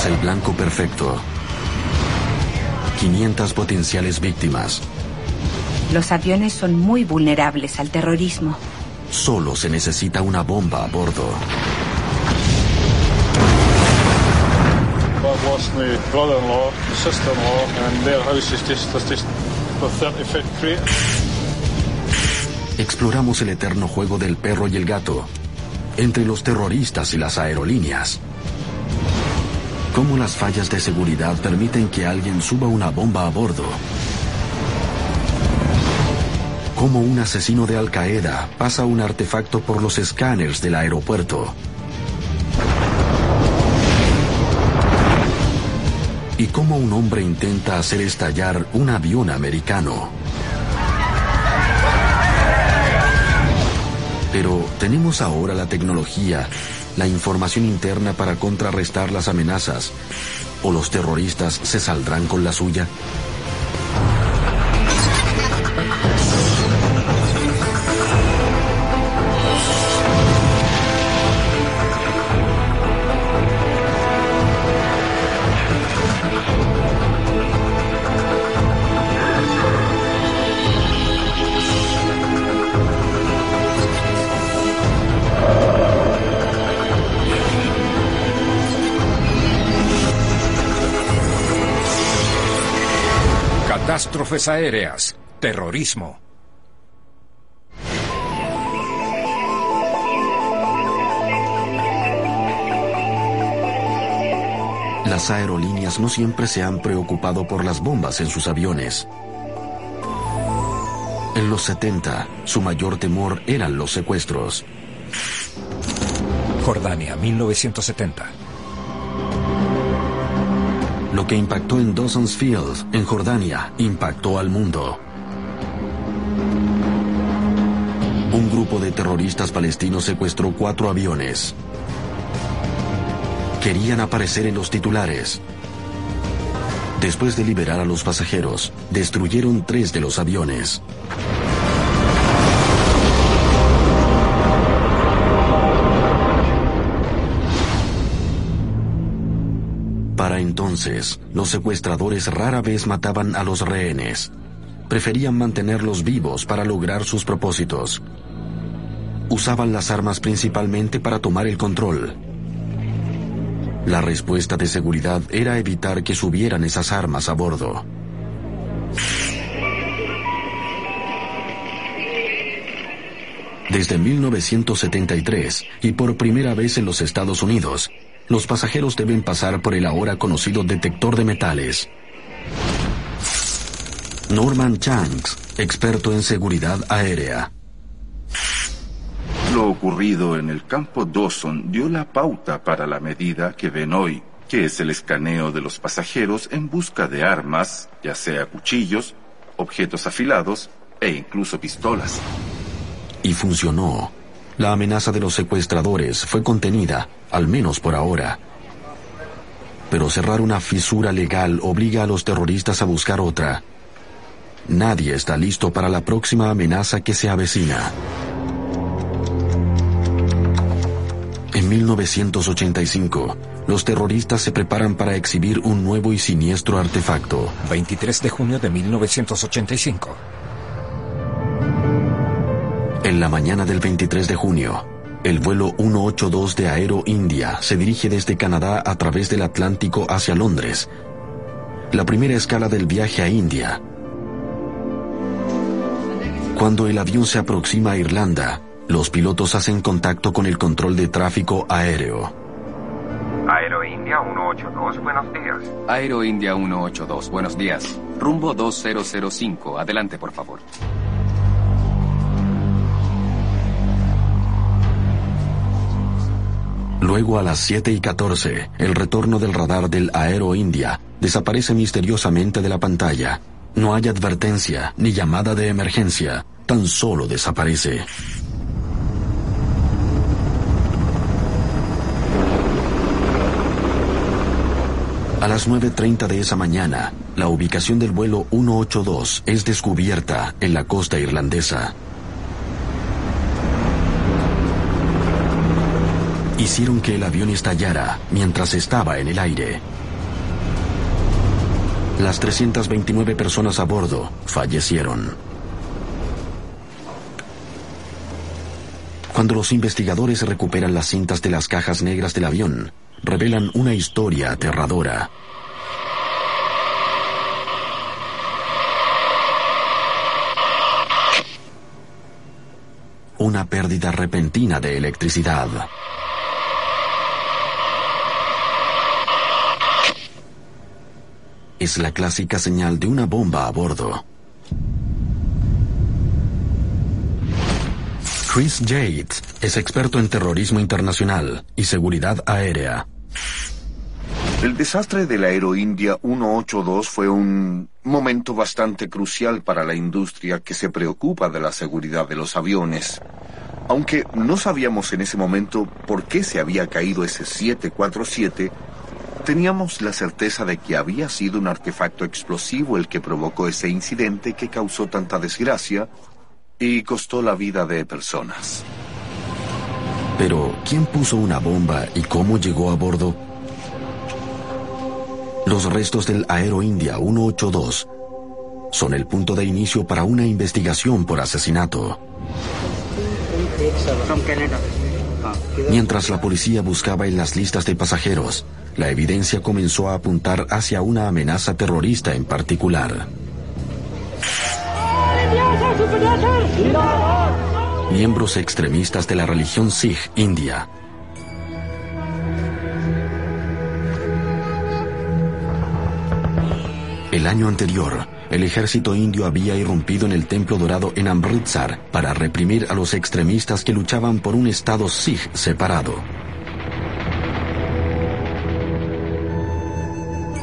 es el blanco perfecto. 500 potenciales víctimas. Los aviones son muy vulnerables al terrorismo. Solo se necesita una bomba a bordo. I've lost my brother-in-law, sister-in-law, and their house is just, there's just a 30 foot crate. Exploramos el eterno juego del perro y el gato, entre los terroristas y las aerolíneas. Cómo las fallas de seguridad permiten que alguien suba una bomba a bordo. Cómo un asesino de Al Qaeda pasa un artefacto por los escáneres del aeropuerto. Y cómo un hombre intenta hacer estallar un avión americano. Pero tenemos ahora la tecnología, la información interna para contrarrestar las amenazas. ¿O los terroristas se saldrán con la suya? Catástrofes aéreas, terrorismo. Las aerolíneas no siempre se han preocupado por las bombas en sus aviones. En los 70, su mayor temor eran los secuestros. Jordania, 1970. Que impactó en Dawson's Field, en Jordania, impactó al mundo. Un grupo de terroristas palestinos secuestró cuatro aviones. Querían aparecer en los titulares. Después de liberar a los pasajeros, destruyeron tres de los aviones. Los secuestradores rara vez mataban a los rehenes. Preferían mantenerlos vivos para lograr sus propósitos. Usaban las armas principalmente para tomar el control. La respuesta de seguridad era evitar que subieran esas armas a bordo. Desde 1973, y por primera vez en los Estados Unidos, los pasajeros deben pasar por el ahora conocido detector de metales. Norman Chanks, experto en seguridad aérea. Lo ocurrido en el campo Dawson dio la pauta para la medida que ven hoy, que es el escaneo de los pasajeros en busca de armas, ya sea cuchillos, objetos afilados e incluso pistolas. Y funcionó. La amenaza de los secuestradores fue contenida, al menos por ahora. Pero cerrar una fisura legal obliga a los terroristas a buscar otra. Nadie está listo para la próxima amenaza que se avecina. En 1985, los terroristas se preparan para exhibir un nuevo y siniestro artefacto. 23 de junio de 1985. En la mañana del 23 de junio, el vuelo 182 de Aero India se dirige desde Canadá a través del Atlántico hacia Londres. La primera escala del viaje a India. Cuando el avión se aproxima a Irlanda, los pilotos hacen contacto con el control de tráfico aéreo. Aero India 182, buenos días. Aero India 182, buenos días. Rumbo 2005, adelante por favor. Luego a las 7 y 14, el retorno del radar del Aero India desaparece misteriosamente de la pantalla. No hay advertencia ni llamada de emergencia, tan solo desaparece. A las 9.30 de esa mañana, la ubicación del vuelo 182 es descubierta en la costa irlandesa. Hicieron que el avión estallara mientras estaba en el aire. Las 329 personas a bordo fallecieron. Cuando los investigadores recuperan las cintas de las cajas negras del avión, revelan una historia aterradora. Una pérdida repentina de electricidad. Es la clásica señal de una bomba a bordo. Chris Yates es experto en terrorismo internacional y seguridad aérea. El desastre de la Aeroindia 182 fue un momento bastante crucial para la industria que se preocupa de la seguridad de los aviones. Aunque no sabíamos en ese momento por qué se había caído ese 747, teníamos la certeza de que había sido un artefacto explosivo el que provocó ese incidente que causó tanta desgracia y costó la vida de personas. Pero, ¿quién puso una bomba y cómo llegó a bordo? Los restos del Aero India 182 son el punto de inicio para una investigación por asesinato. Mientras la policía buscaba en las listas de pasajeros, la evidencia comenzó a apuntar hacia una amenaza terrorista en particular. Miembros extremistas de la religión Sikh india El año anterior, el ejército indio había irrumpido en el templo dorado en Amritsar para reprimir a los extremistas que luchaban por un estado Sikh separado.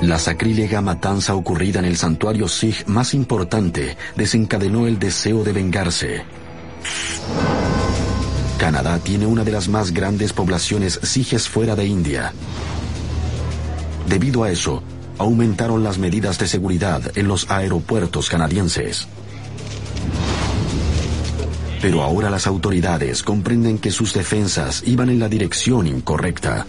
La sacrílega matanza ocurrida en el santuario Sikh más importante desencadenó el deseo de vengarse. Canadá tiene una de las más grandes poblaciones Sikhs fuera de India. Debido a eso, aumentaron las medidas de seguridad en los aeropuertos canadienses. Pero ahora las autoridades comprenden que sus defensas iban en la dirección incorrecta.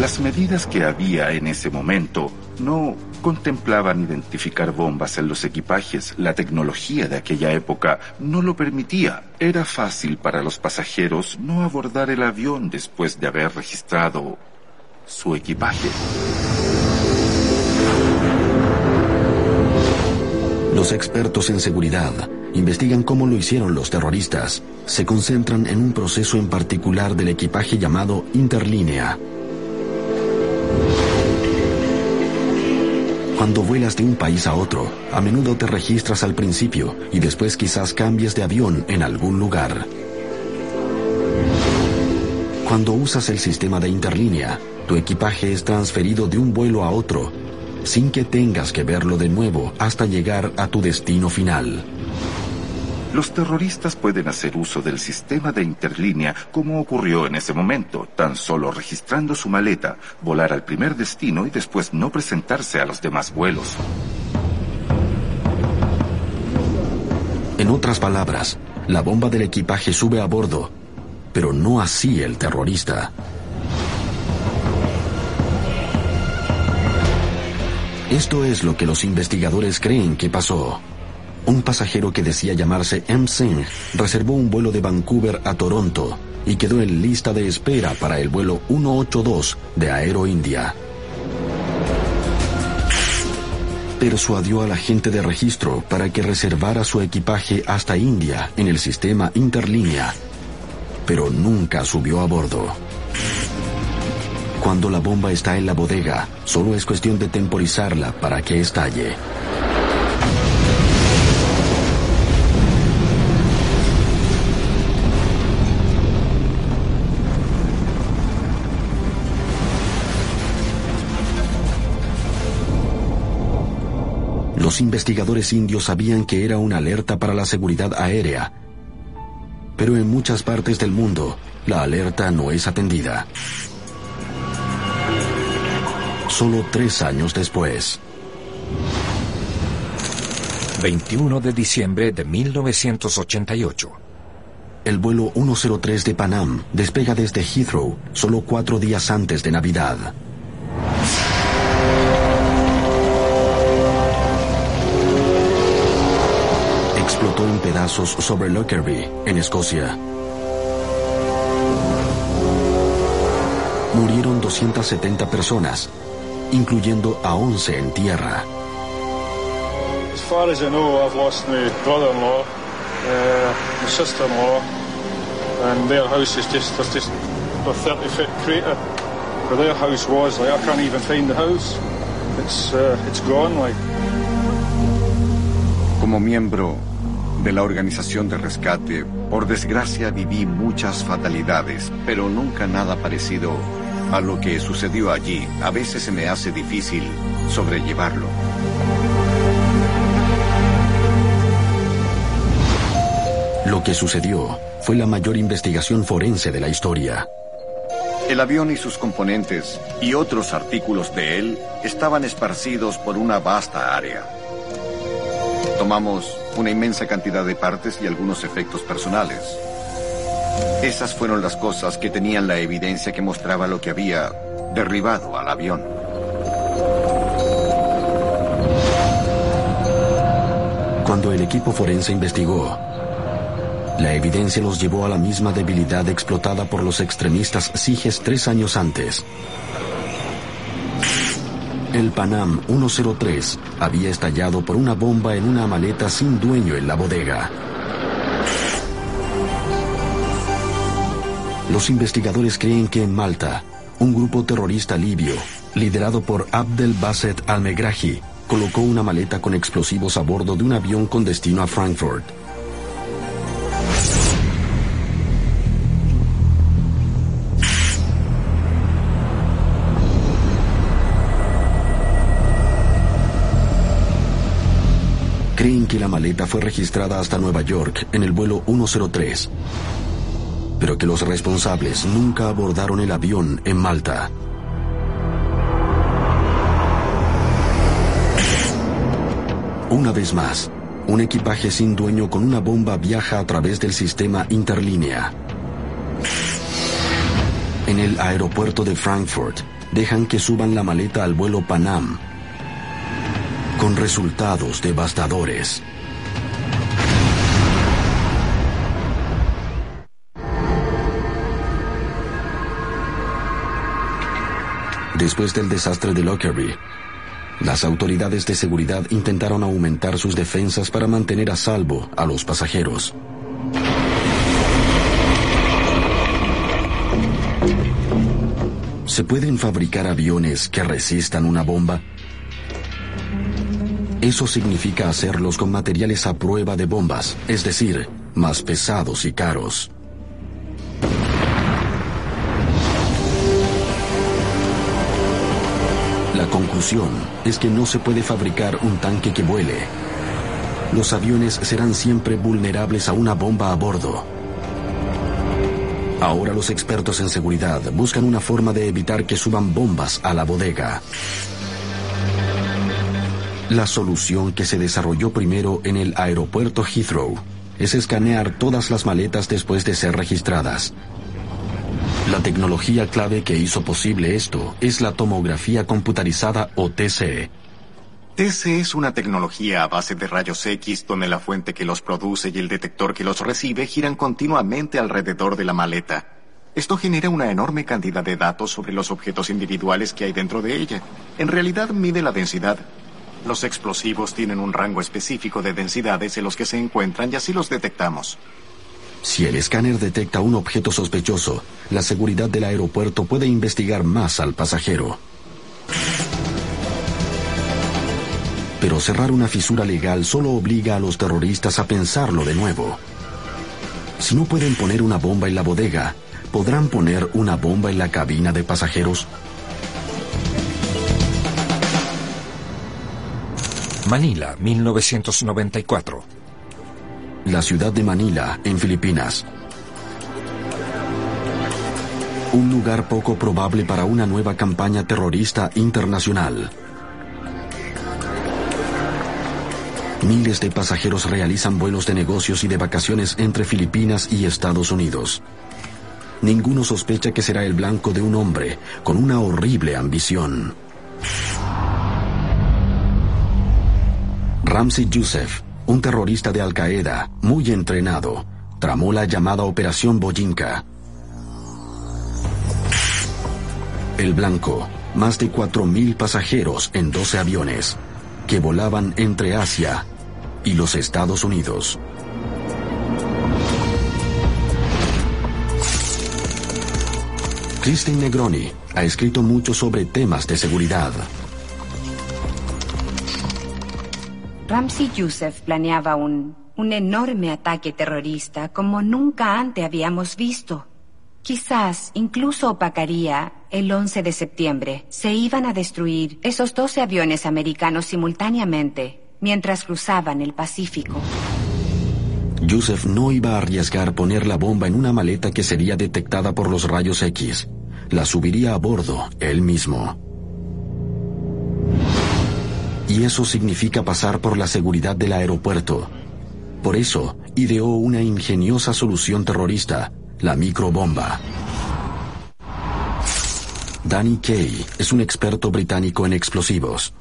Las medidas que había en ese momento no contemplaban identificar bombas en los equipajes. La tecnología de aquella época no lo permitía. Era fácil para los pasajeros no abordar el avión después de haber registrado su equipaje. Los expertos en seguridad investigan cómo lo hicieron los terroristas. Se concentran en un proceso en particular del equipaje llamado interlínea. Cuando vuelas de un país a otro, a menudo te registras al principio y después quizás cambies de avión en algún lugar. Cuando usas el sistema de interlínea, tu equipaje es transferido de un vuelo a otro, sin que tengas que verlo de nuevo hasta llegar a tu destino final. Los terroristas pueden hacer uso del sistema de interlínea como ocurrió en ese momento, tan solo registrando su maleta, volar al primer destino y después no presentarse a los demás vuelos. En otras palabras, la bomba del equipaje sube a bordo, pero no así el terrorista. Esto es lo que los investigadores creen que pasó. Un pasajero que decía llamarse M. Singh reservó un vuelo de Vancouver a Toronto y quedó en lista de espera para el vuelo 182 de Aero India. Persuadió a la gente de registro para que reservara su equipaje hasta India en el sistema Interlínea, pero nunca subió a bordo. Cuando la bomba está en la bodega, solo es cuestión de temporizarla para que estalle. Los investigadores indios sabían que era una alerta para la seguridad aérea, pero en muchas partes del mundo la alerta no es atendida. Solo tres años después. 21 de diciembre de 1988. el vuelo 103 de Panam despega desde Heathrow solo cuatro días antes de Navidad. Explotó en pedazos sobre Lockerbie, en Escocia. Murieron 270 personas, incluyendo a 11 en tierra. As far as I know, I've lost my brother-in-law, uh, my sister-in-law, and their house is just, there's just a 30 foot crater where their house was. Like, I can't even find the house. It's, uh, it's gone, like. Como miembro de la organización de rescate, por desgracia viví muchas fatalidades, pero nunca nada parecido a lo que sucedió allí. A veces se me hace difícil sobrellevarlo. Lo que sucedió fue la mayor investigación forense de la historia. El avión y sus componentes y otros artículos de él estaban esparcidos por una vasta área. Tomamos una inmensa cantidad de partes y algunos efectos personales. Esas fueron las cosas que tenían la evidencia que mostraba lo que había derribado al avión. Cuando el equipo forense investigó, la evidencia los llevó a la misma debilidad explotada por los extremistas Siges tres años antes. El Panam 103 había estallado por una bomba en una maleta sin dueño en la bodega. Los investigadores creen que en Malta, un grupo terrorista libio, liderado por Abdel Basset al-Megrahi, colocó una maleta con explosivos a bordo de un avión con destino a Frankfurt. Que la maleta fue registrada hasta Nueva York en el vuelo 103, pero que los responsables nunca abordaron el avión en Malta. Una vez más, un equipaje sin dueño con una bomba viaja a través del sistema interlínea. En el aeropuerto de Frankfurt, dejan que suban la maleta al vuelo Panam, con resultados devastadores. Después del desastre de Lockerbie, las autoridades de seguridad intentaron aumentar sus defensas para mantener a salvo a los pasajeros. ¿Se pueden fabricar aviones que resistan una bomba? Eso significa hacerlos con materiales a prueba de bombas, es decir, más pesados y caros. La conclusión es que no se puede fabricar un tanque que vuele. Los aviones serán siempre vulnerables a una bomba a bordo. Ahora los expertos en seguridad buscan una forma de evitar que suban bombas a la bodega. La solución que se desarrolló primero en el aeropuerto Heathrow es escanear todas las maletas después de ser registradas. La tecnología clave que hizo posible esto es la tomografía computarizada o TC. TC es una tecnología a base de rayos X donde la fuente que los produce y el detector que los recibe giran continuamente alrededor de la maleta. Esto genera una enorme cantidad de datos sobre los objetos individuales que hay dentro de ella. En realidad mide la densidad. Los explosivos tienen un rango específico de densidades en los que se encuentran y así los detectamos. Si el escáner detecta un objeto sospechoso, la seguridad del aeropuerto puede investigar más al pasajero. Pero cerrar una fisura legal solo obliga a los terroristas a pensarlo de nuevo. Si no pueden poner una bomba en la bodega, ¿podrán poner una bomba en la cabina de pasajeros? Manila, 1994. La ciudad de Manila, en Filipinas. Un lugar poco probable para una nueva campaña terrorista internacional. Miles de pasajeros realizan vuelos de negocios y de vacaciones entre Filipinas y Estados Unidos. Ninguno sospecha que será el blanco de un hombre con una horrible ambición. Ramsey Youssef, un terrorista de Al Qaeda muy entrenado, tramó la llamada Operación Boyinka. El blanco, más de 4.000 pasajeros en 12 aviones, que volaban entre Asia y los Estados Unidos. Christine Negroni ha escrito mucho sobre temas de seguridad. Ramsey Youssef planeaba un, un enorme ataque terrorista como nunca antes habíamos visto. Quizás incluso opacaría el 11 de septiembre. Se iban a destruir esos 12 aviones americanos simultáneamente mientras cruzaban el Pacífico. Youssef no iba a arriesgar poner la bomba en una maleta que sería detectada por los rayos X. La subiría a bordo él mismo. Y eso significa pasar por la seguridad del aeropuerto. Por eso, ideó una ingeniosa solución terrorista, la microbomba. Danny Kay es un experto británico en explosivos.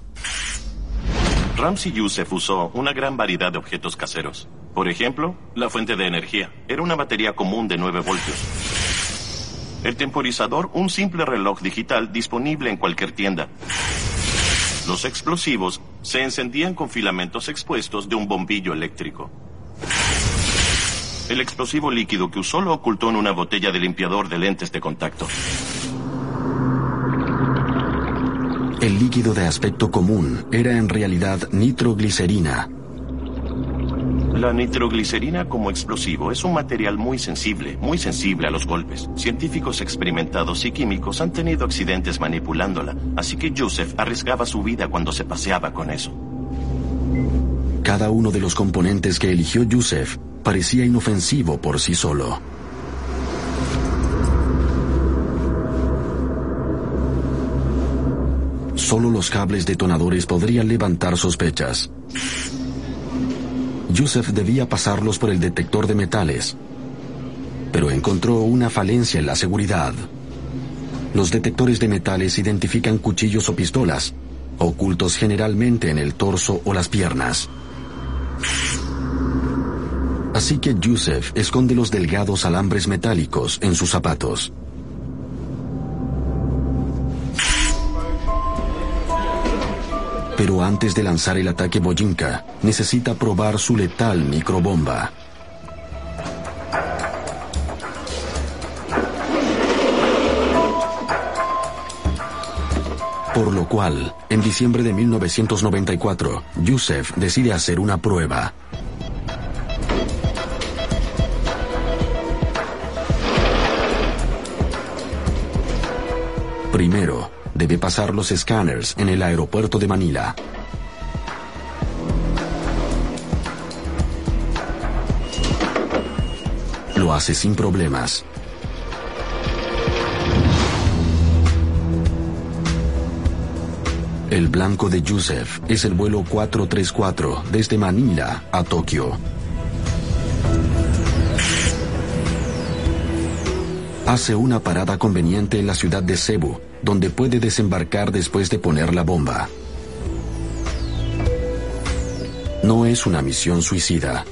Ramsey Youssef usó una gran variedad de objetos caseros. Por ejemplo, la fuente de energía. Era una batería común de 9 voltios. El temporizador, un simple reloj digital disponible en cualquier tienda. Los explosivos se encendían con filamentos expuestos de un bombillo eléctrico. El explosivo líquido que usó lo ocultó en una botella de limpiador de lentes de contacto. El líquido de aspecto común era en realidad nitroglicerina, la nitroglicerina como explosivo es un material muy sensible, muy sensible a los golpes. Científicos experimentados y químicos han tenido accidentes manipulándola, así que Joseph arriesgaba su vida cuando se paseaba con eso. Cada uno de los componentes que eligió Joseph parecía inofensivo por sí solo. Solo los cables detonadores podrían levantar sospechas. Yusef debía pasarlos por el detector de metales, pero encontró una falencia en la seguridad. Los detectores de metales identifican cuchillos o pistolas, ocultos generalmente en el torso o las piernas. Así que Yusef esconde los delgados alambres metálicos en sus zapatos. Pero antes de lanzar el ataque Bojinka, necesita probar su letal microbomba. Por lo cual, en diciembre de 1994, Yusef decide hacer una prueba. Primero, debe pasar los escáneres en el aeropuerto de Manila. Lo hace sin problemas. El blanco de Yusef es el vuelo 434 desde Manila a Tokio. Hace una parada conveniente en la ciudad de Cebu, donde puede desembarcar después de poner la bomba. No es una misión suicida.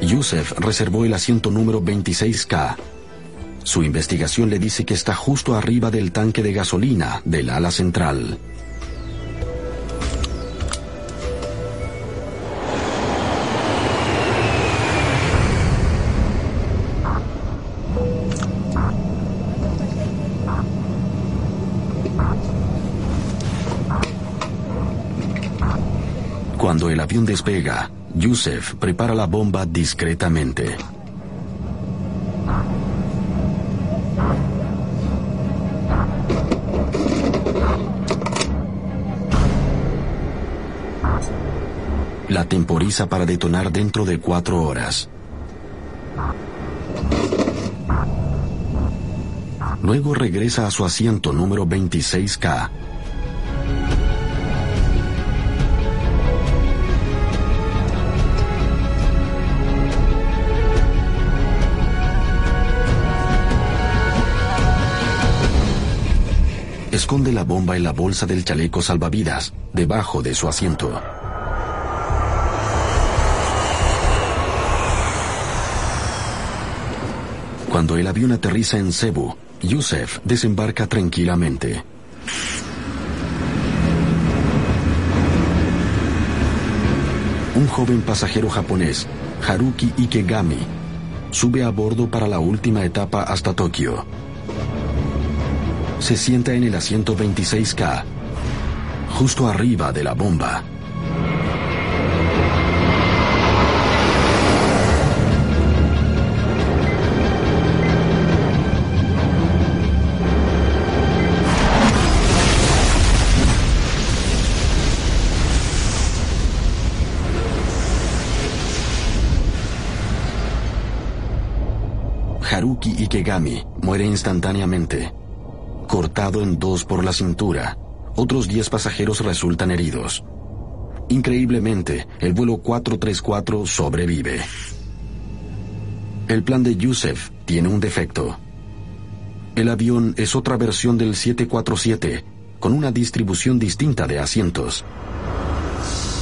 Yusef reservó el asiento número 26K. Su investigación le dice que está justo arriba del tanque de gasolina del ala central. Avión despega, Yusef prepara la bomba discretamente. La temporiza para detonar dentro de cuatro horas. Luego regresa a su asiento número 26K. Esconde la bomba en la bolsa del chaleco salvavidas, debajo de su asiento. Cuando el avión aterriza en Cebu, Yusef desembarca tranquilamente. Un joven pasajero japonés, Haruki Ikegami, sube a bordo para la última etapa hasta Tokio. Se sienta en el asiento 26K, justo arriba de la bomba. Haruki Ikegami muere instantáneamente, cortado en dos por la cintura. Otros 10 pasajeros resultan heridos. Increíblemente, el vuelo 434 sobrevive. El plan de Yusef tiene un defecto. El avión es otra versión del 747, con una distribución distinta de asientos.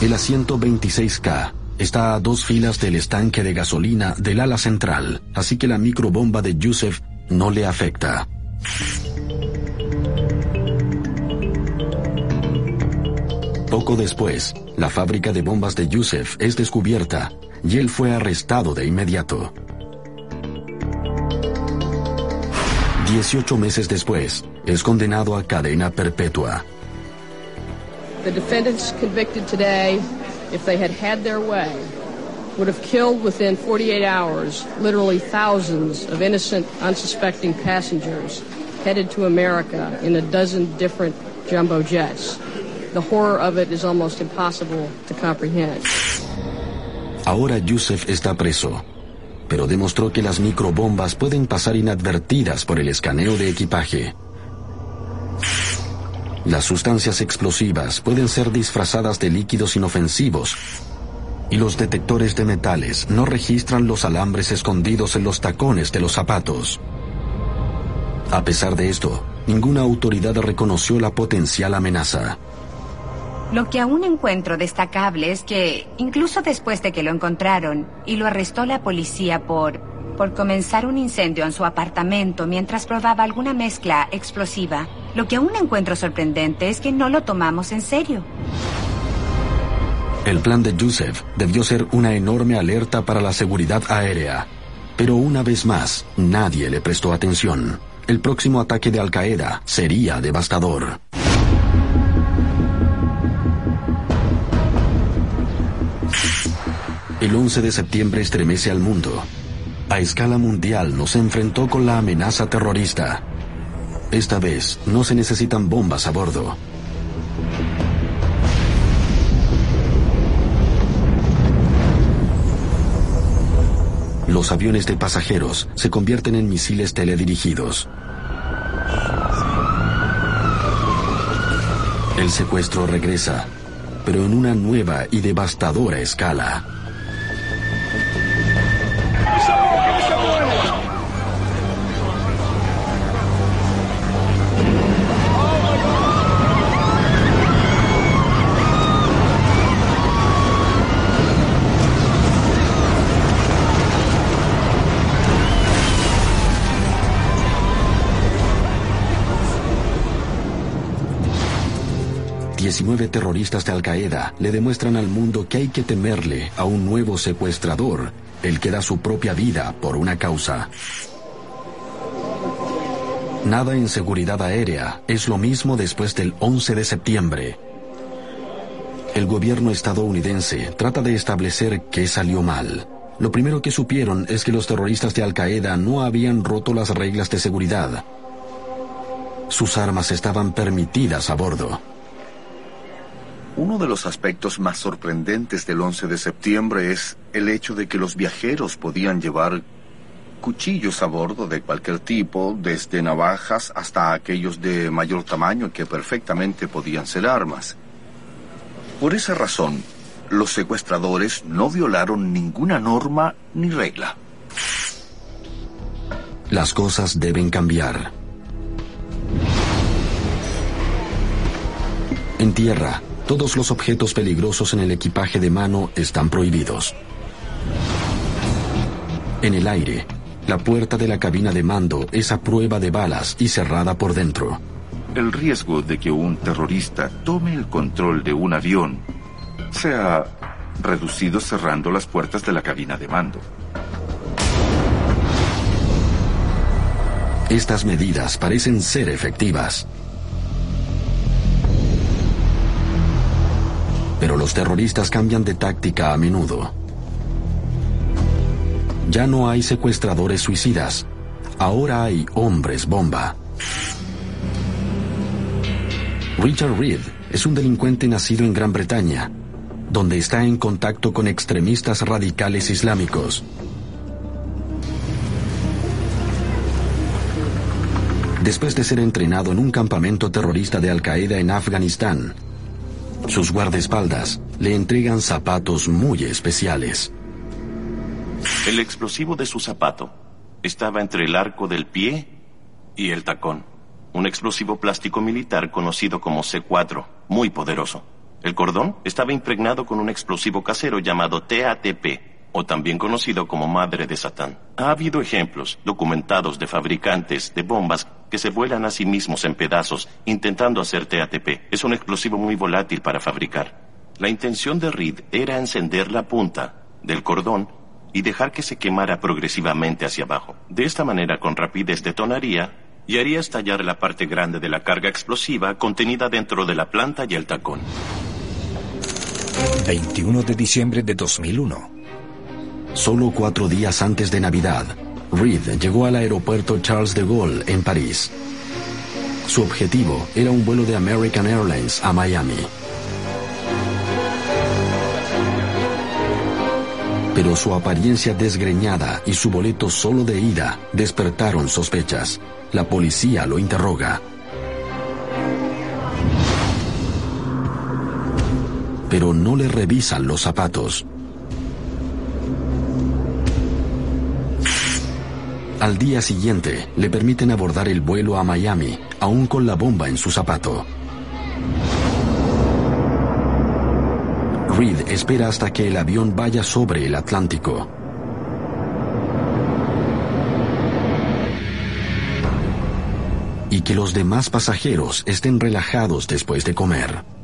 El asiento 26K Está a dos filas del estanque de gasolina del ala central, así que la microbomba de Yusef no le afecta. Poco después, la fábrica de bombas de Yusef es descubierta y él fue arrestado de inmediato. Dieciocho meses después, es condenado a cadena perpetua. The defendants convicted today if they had had their way, would have killed within 48 hours literally thousands of innocent, unsuspecting passengers headed to America in a dozen different jumbo jets. The horror of it is almost impossible to comprehend. Ahora Yusef está preso, pero demostró que las microbombas pueden pasar inadvertidas por el escaneo de equipaje. Las sustancias explosivas pueden ser disfrazadas de líquidos inofensivos y los detectores de metales no registran los alambres escondidos en los tacones de los zapatos. A pesar de esto, ninguna autoridad reconoció la potencial amenaza. Lo que aún encuentro destacable es que, incluso después de que lo encontraron y lo arrestó la policía por por comenzar un incendio en su apartamento mientras probaba alguna mezcla explosiva. Lo que aún encuentro sorprendente es que no lo tomamos en serio. El plan de Yusef debió ser una enorme alerta para la seguridad aérea. Pero una vez más, nadie le prestó atención. El próximo ataque de Al Qaeda sería devastador. El 11 de septiembre estremece al mundo a escala mundial nos enfrentó con la amenaza terrorista. Esta vez no se necesitan bombas a bordo. Los aviones de pasajeros se convierten en misiles teledirigidos. El secuestro regresa, pero en una nueva y devastadora escala. 19 terroristas de Al Qaeda le demuestran al mundo que hay que temerle a un nuevo secuestrador, el que da su propia vida por una causa. Nada en seguridad aérea es lo mismo después del 11 de septiembre. El gobierno estadounidense trata de establecer qué salió mal. Lo primero que supieron es que los terroristas de Al Qaeda no habían roto las reglas de seguridad. Sus armas estaban permitidas a bordo. Uno de los aspectos más sorprendentes del 11 de septiembre es el hecho de que los viajeros podían llevar cuchillos a bordo de cualquier tipo, desde navajas hasta aquellos de mayor tamaño que perfectamente podían ser armas. Por esa razón, los secuestradores no violaron ninguna norma ni regla. Las cosas deben cambiar. En tierra, todos los objetos peligrosos en el equipaje de mano están prohibidos. En el aire, la puerta de la cabina de mando es a prueba de balas y cerrada por dentro. El riesgo de que un terrorista tome el control de un avión se ha reducido cerrando las puertas de la cabina de mando. Estas medidas parecen ser efectivas. Pero los terroristas cambian de táctica a menudo. Ya no hay secuestradores suicidas. Ahora hay hombres bomba. Richard Reed es un delincuente nacido en Gran Bretaña, donde está en contacto con extremistas radicales islámicos. Después de ser entrenado en un campamento terrorista de Al-Qaeda en Afganistán, sus guardaespaldas le entregan zapatos muy especiales. El explosivo de su zapato estaba entre el arco del pie y el tacón. Un explosivo plástico militar conocido como C4, muy poderoso. El cordón estaba impregnado con un explosivo casero llamado TATP, o también conocido como Madre de Satán. Ha habido ejemplos documentados de fabricantes de bombas que se vuelan a sí mismos en pedazos intentando hacer TATP. Es un explosivo muy volátil para fabricar. La intención de Reed era encender la punta del cordón y dejar que se quemara progresivamente hacia abajo. De esta manera, con rapidez detonaría y haría estallar la parte grande de la carga explosiva contenida dentro de la planta y el tacón. 21 de diciembre de 2001. Solo cuatro días antes de Navidad, Reed llegó al aeropuerto Charles de Gaulle en París. Su objetivo era un vuelo de American Airlines a Miami. Pero su apariencia desgreñada y su boleto solo de ida despertaron sospechas. La policía lo interroga. Pero no le revisan los zapatos. Al día siguiente, le permiten abordar el vuelo a Miami, aún con la bomba en su zapato. Reed espera hasta que el avión vaya sobre el Atlántico. Y que los demás pasajeros estén relajados después de comer.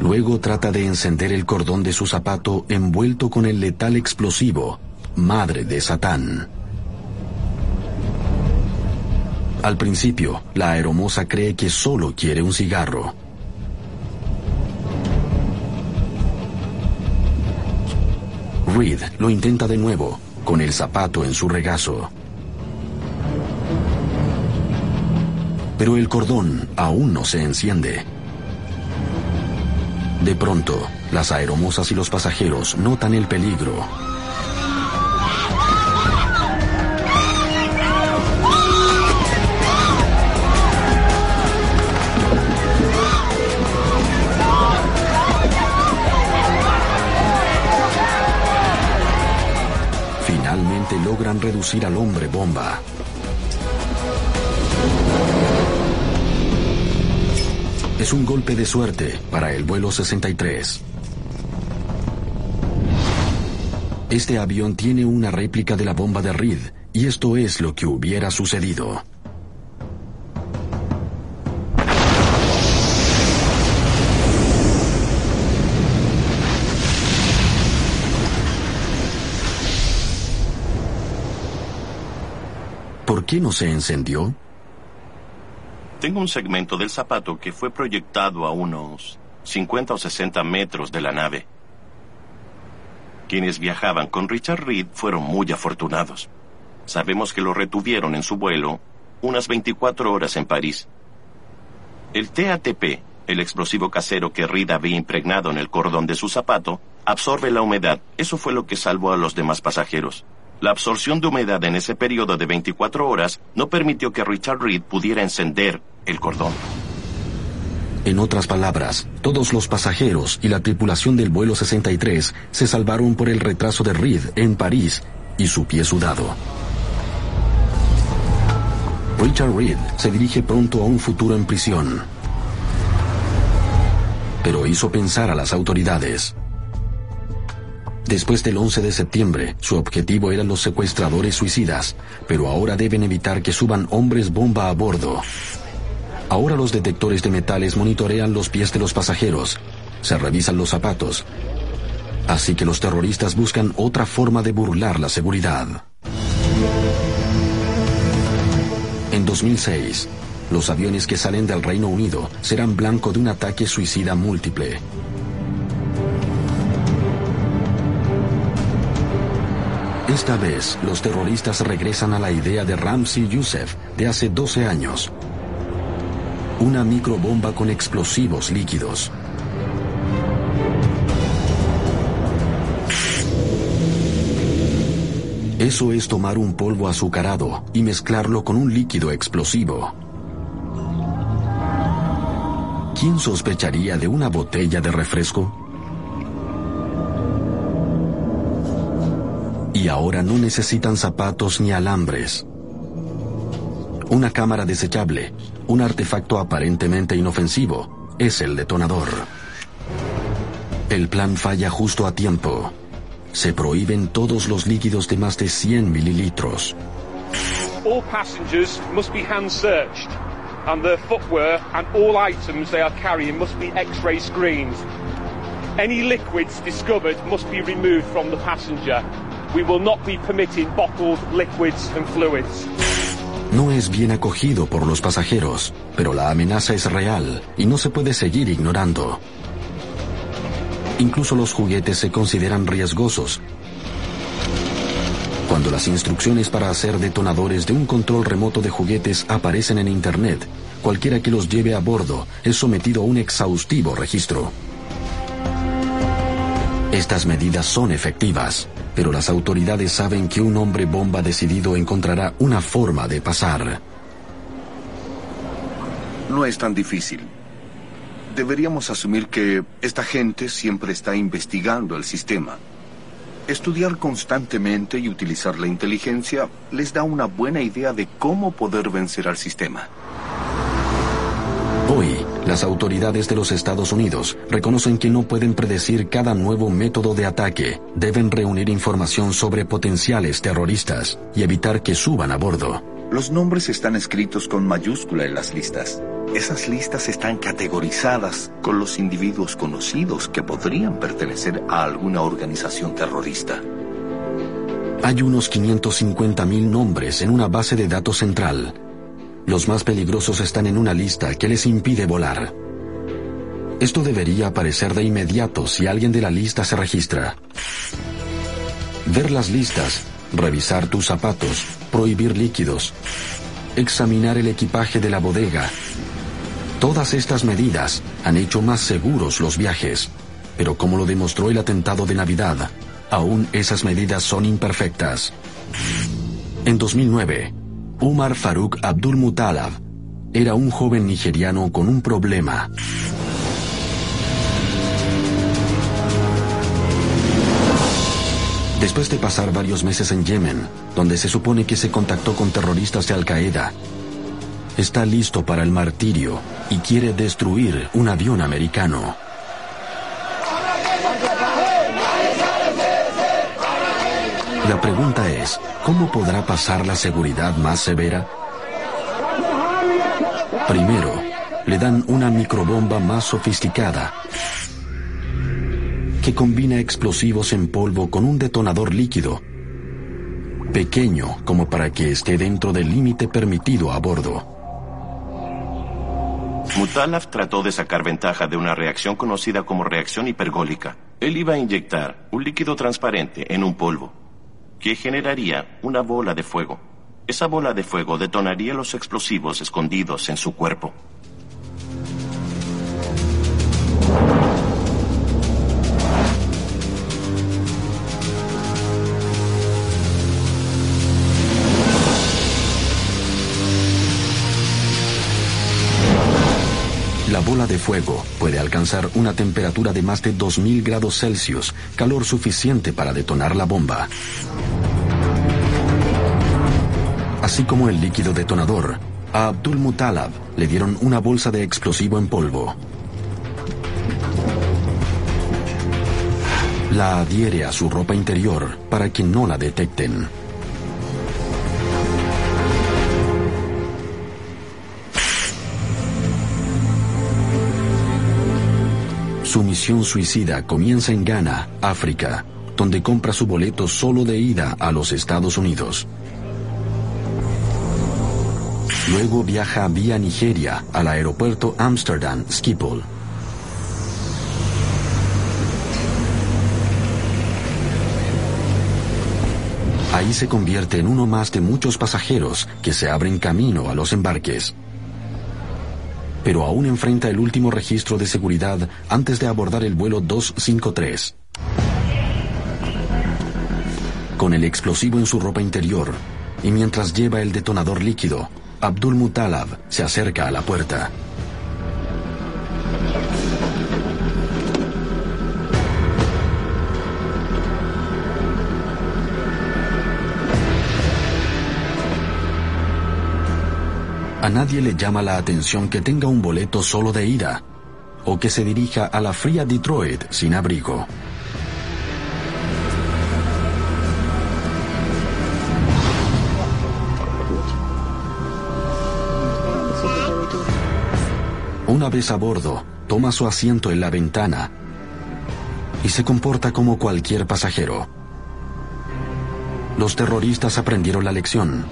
Luego trata de encender el cordón de su zapato envuelto con el letal explosivo, madre de Satán. Al principio, la aeromoza cree que solo quiere un cigarro. Reed lo intenta de nuevo, con el zapato en su regazo. Pero el cordón aún no se enciende. De pronto, las aeromosas y los pasajeros notan el peligro. Finalmente logran reducir al hombre bomba. Es un golpe de suerte para el vuelo 63. Este avión tiene una réplica de la bomba de Reed y esto es lo que hubiera sucedido. ¿Por qué no se encendió? Tengo un segmento del zapato que fue proyectado a unos 50 o 60 metros de la nave. Quienes viajaban con Richard Reed fueron muy afortunados. Sabemos que lo retuvieron en su vuelo unas 24 horas en París. El TATP el explosivo casero que Reed había impregnado en el cordón de su zapato, absorbe la humedad. Eso fue lo que salvó a los demás pasajeros. La absorción de humedad en ese periodo de 24 horas no permitió que Richard Reed pudiera encender el cordón. En otras palabras, todos los pasajeros y la tripulación del vuelo 63 se salvaron por el retraso de Reed en París y su pie sudado. Richard Reed se dirige pronto a un futuro en prisión. Pero hizo pensar a las autoridades. Después del 11 de septiembre, su objetivo eran los secuestradores suicidas, pero ahora deben evitar que suban hombres bomba a bordo. Ahora los detectores de metales monitorean los pies de los pasajeros, se revisan los zapatos. Así que los terroristas buscan otra forma de burlar la seguridad. En 2006, los aviones que salen del Reino Unido serán blanco de un ataque suicida múltiple. Esta vez, los terroristas regresan a la idea de Ramsey Youssef de hace 12 años. Una microbomba con explosivos líquidos. Eso es tomar un polvo azucarado y mezclarlo con un líquido explosivo. ¿Quién sospecharía de una botella de refresco? Y ahora no necesitan zapatos ni alambres. Una cámara desechable, un artefacto aparentemente inofensivo, es el detonador. El plan falla justo a tiempo se prohíben todos los líquidos de más de 100 mililitros. All passengers must be hand searched and their footwear and all items they are carrying must be x-ray screened. Any liquids discovered must be removed from the passenger. We will not be permitting bottled liquids and fluids. No es bien acogido por los pasajeros, pero la amenaza es real y no se puede seguir ignorando. Incluso los juguetes se consideran riesgosos. Cuando las instrucciones para hacer detonadores de un control remoto de juguetes aparecen en Internet, cualquiera que los lleve a bordo es sometido a un exhaustivo registro. Estas medidas son efectivas, pero las autoridades saben que un hombre bomba decidido encontrará una forma de pasar. No es tan difícil deberíamos asumir que esta gente siempre está investigando el sistema. Estudiar constantemente y utilizar la inteligencia les da una buena idea de cómo poder vencer al sistema. Hoy, las autoridades de los Estados Unidos reconocen que no pueden predecir cada nuevo método de ataque. Deben reunir información sobre potenciales terroristas y evitar que suban a bordo. Los nombres están escritos con mayúscula en las listas. Esas listas están categorizadas con los individuos conocidos que podrían pertenecer a alguna organización terrorista. Hay unos 550.000 nombres en una base de datos central. Los más peligrosos están en una lista que les impide volar. Esto debería aparecer de inmediato si alguien de la lista se registra. Ver las listas, revisar tus zapatos, prohibir líquidos, examinar el equipaje de la bodega, Todas estas medidas han hecho más seguros los viajes, pero como lo demostró el atentado de Navidad, aún esas medidas son imperfectas. En 2009, Umar Farouk Abdul Mutalab era un joven nigeriano con un problema. Después de pasar varios meses en Yemen, donde se supone que se contactó con terroristas de Al-Qaeda, está listo para el martirio y quiere destruir un avión americano. La pregunta es, ¿cómo podrá pasar la seguridad más severa? Primero, le dan una microbomba más sofisticada que combina explosivos en polvo con un detonador líquido, pequeño como para que esté dentro del límite permitido a bordo. Mutalaf trató de sacar ventaja de una reacción conocida como reacción hipergólica. Él iba a inyectar un líquido transparente en un polvo, que generaría una bola de fuego. Esa bola de fuego detonaría los explosivos escondidos en su cuerpo. La bola de fuego puede alcanzar una temperatura de más de 2000 grados Celsius, calor suficiente para detonar la bomba. Así como el líquido detonador, a Abdul Mutalab le dieron una bolsa de explosivo en polvo. La adhiere a su ropa interior para que no la detecten. Su misión suicida comienza en Ghana, África, donde compra su boleto solo de ida a los Estados Unidos. Luego viaja vía Nigeria al aeropuerto Amsterdam Schiphol. Ahí se convierte en uno más de muchos pasajeros que se abren camino a los embarques. Pero aún enfrenta el último registro de seguridad antes de abordar el vuelo 253. Con el explosivo en su ropa interior y mientras lleva el detonador líquido, Abdul Mutalab se acerca a la puerta. A nadie le llama la atención que tenga un boleto solo de ida o que se dirija a la fría Detroit sin abrigo. Una vez a bordo, toma su asiento en la ventana y se comporta como cualquier pasajero. Los terroristas aprendieron la lección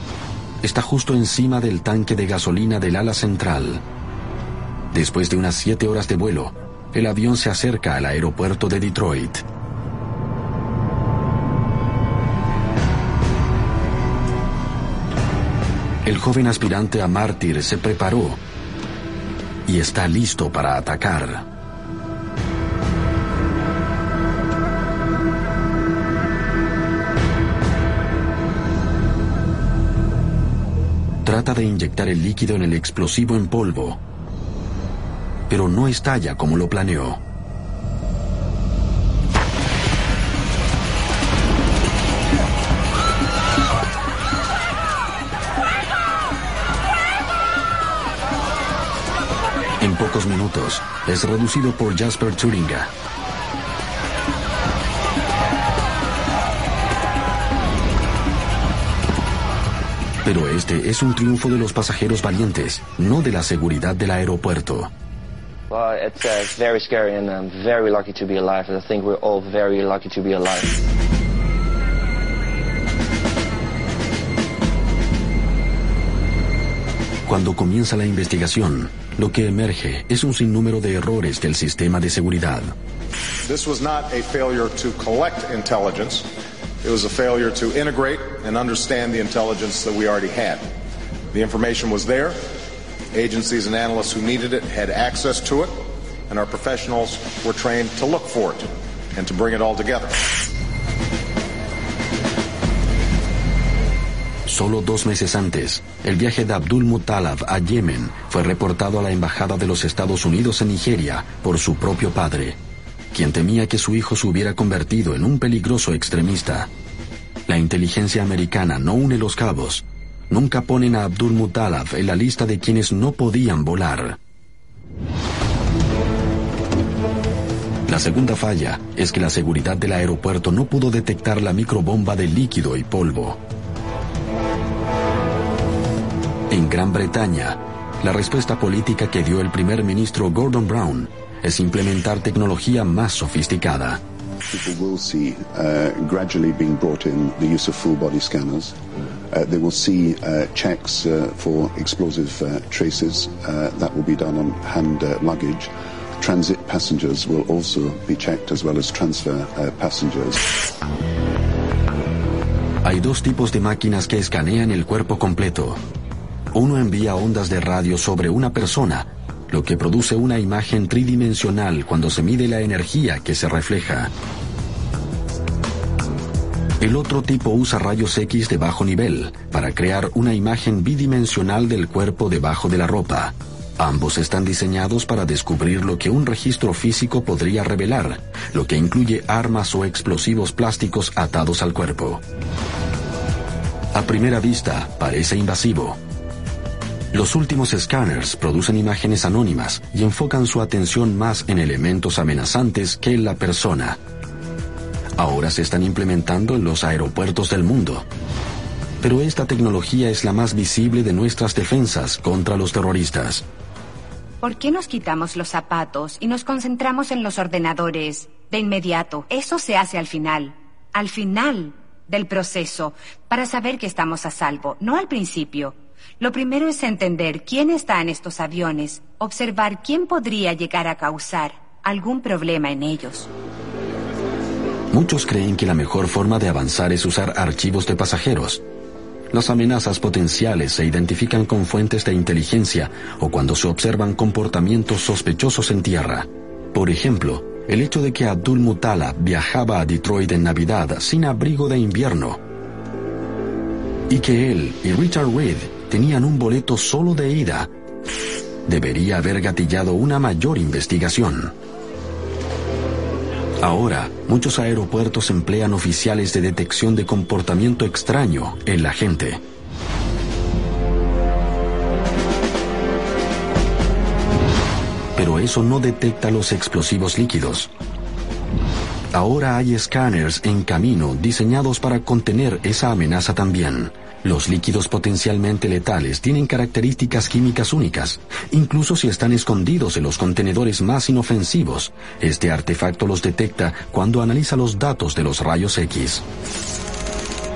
está justo encima del tanque de gasolina del ala central. Después de unas siete horas de vuelo, el avión se acerca al aeropuerto de Detroit. El joven aspirante a mártir se preparó y está listo para atacar. De inyectar el líquido en el explosivo en polvo, pero no estalla como lo planeó. En pocos minutos es reducido por Jasper Turinga, Pero este es un triunfo de los pasajeros valientes, no de la seguridad del aeropuerto. Well, it's, uh, it's very scary and I'm very lucky to be alive. I think we're all very lucky to be alive. Cuando comienza la investigación, lo que emerge es un sinnúmero de errores del sistema de seguridad. This was not a failure to collect intelligence. It was a failure to integrate and understand the intelligence that we already had. The information was there. Agencies and analysts who needed it had access to it, and our professionals were trained to look for it and to bring it all together. Solo dos meses antes, el viaje de Abdul Muttalab a Yemen fue reportado a la Embajada de los Estados Unidos en Nigeria por su propio padre quien temía que su hijo se hubiera convertido en un peligroso extremista. La inteligencia americana no une los cabos. Nunca ponen a Abdul Muttalab en la lista de quienes no podían volar. La segunda falla es que la seguridad del aeropuerto no pudo detectar la microbomba de líquido y polvo. En Gran Bretaña, la respuesta política que dio el primer ministro Gordon Brown es implementar tecnología más sofisticada. People will see uh, gradually being brought in the use of full body scanners. Uh, they will see uh, checks uh, for explosive uh, traces. Uh, that will be done on hand uh, luggage. Transit passengers will also be checked as well as transfer uh, passengers. Hay dos tipos de máquinas que escanean el cuerpo completo. Uno envía ondas de radio sobre una persona lo que produce una imagen tridimensional cuando se mide la energía que se refleja. El otro tipo usa rayos X de bajo nivel para crear una imagen bidimensional del cuerpo debajo de la ropa. Ambos están diseñados para descubrir lo que un registro físico podría revelar, lo que incluye armas o explosivos plásticos atados al cuerpo. A primera vista, parece invasivo. Los últimos escáneres producen imágenes anónimas y enfocan su atención más en elementos amenazantes que en la persona. Ahora se están implementando en los aeropuertos del mundo. Pero esta tecnología es la más visible de nuestras defensas contra los terroristas. ¿Por qué nos quitamos los zapatos y nos concentramos en los ordenadores de inmediato? Eso se hace al final, al final del proceso, para saber que estamos a salvo, no al principio. Lo primero es entender quién está en estos aviones, observar quién podría llegar a causar algún problema en ellos. Muchos creen que la mejor forma de avanzar es usar archivos de pasajeros, las amenazas potenciales se identifican con fuentes de inteligencia o cuando se observan comportamientos sospechosos en tierra. Por ejemplo, el hecho de que Abdul Mutala viajaba a Detroit en Navidad sin abrigo de invierno y que él y Richard Reed tenían un boleto solo de ida debería haber gatillado una mayor investigación. Ahora, muchos aeropuertos emplean oficiales de detección de comportamiento extraño en la gente. Pero eso no detecta los explosivos líquidos. Ahora hay escáneres en camino diseñados para contener esa amenaza también. Los líquidos potencialmente letales tienen características químicas únicas, incluso si están escondidos en los contenedores más inofensivos. Este artefacto los detecta cuando analiza los datos de los rayos X.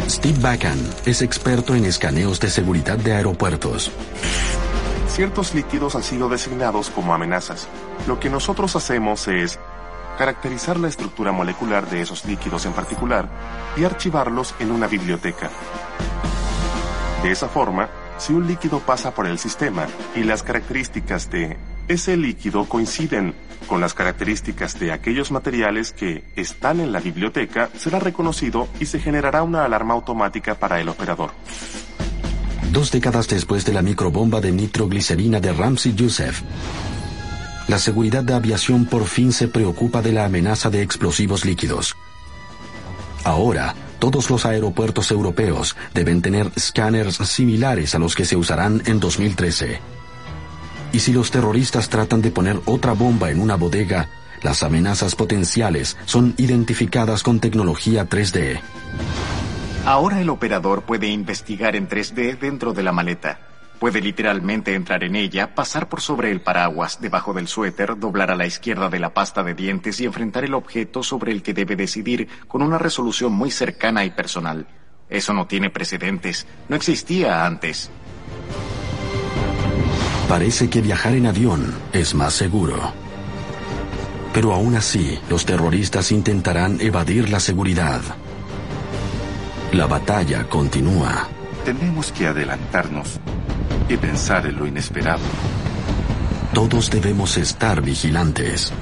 Steve Bacon es experto en escaneos de seguridad de aeropuertos. Ciertos líquidos han sido designados como amenazas. Lo que nosotros hacemos es caracterizar la estructura molecular de esos líquidos en particular y archivarlos en una biblioteca. De esa forma, si un líquido pasa por el sistema y las características de ese líquido coinciden con las características de aquellos materiales que están en la biblioteca, será reconocido y se generará una alarma automática para el operador. Dos décadas después de la microbomba de nitroglicerina de Ramsey Youssef, la seguridad de aviación por fin se preocupa de la amenaza de explosivos líquidos. Ahora, todos los aeropuertos europeos deben tener escáneres similares a los que se usarán en 2013. Y si los terroristas tratan de poner otra bomba en una bodega, las amenazas potenciales son identificadas con tecnología 3D. Ahora el operador puede investigar en 3D dentro de la maleta Puede literalmente entrar en ella, pasar por sobre el paraguas, debajo del suéter, doblar a la izquierda de la pasta de dientes y enfrentar el objeto sobre el que debe decidir con una resolución muy cercana y personal. Eso no tiene precedentes. No existía antes. Parece que viajar en avión es más seguro. Pero aún así, los terroristas intentarán evadir la seguridad. La batalla continúa. Tenemos que adelantarnos y pensar en lo inesperado. Todos debemos estar vigilantes.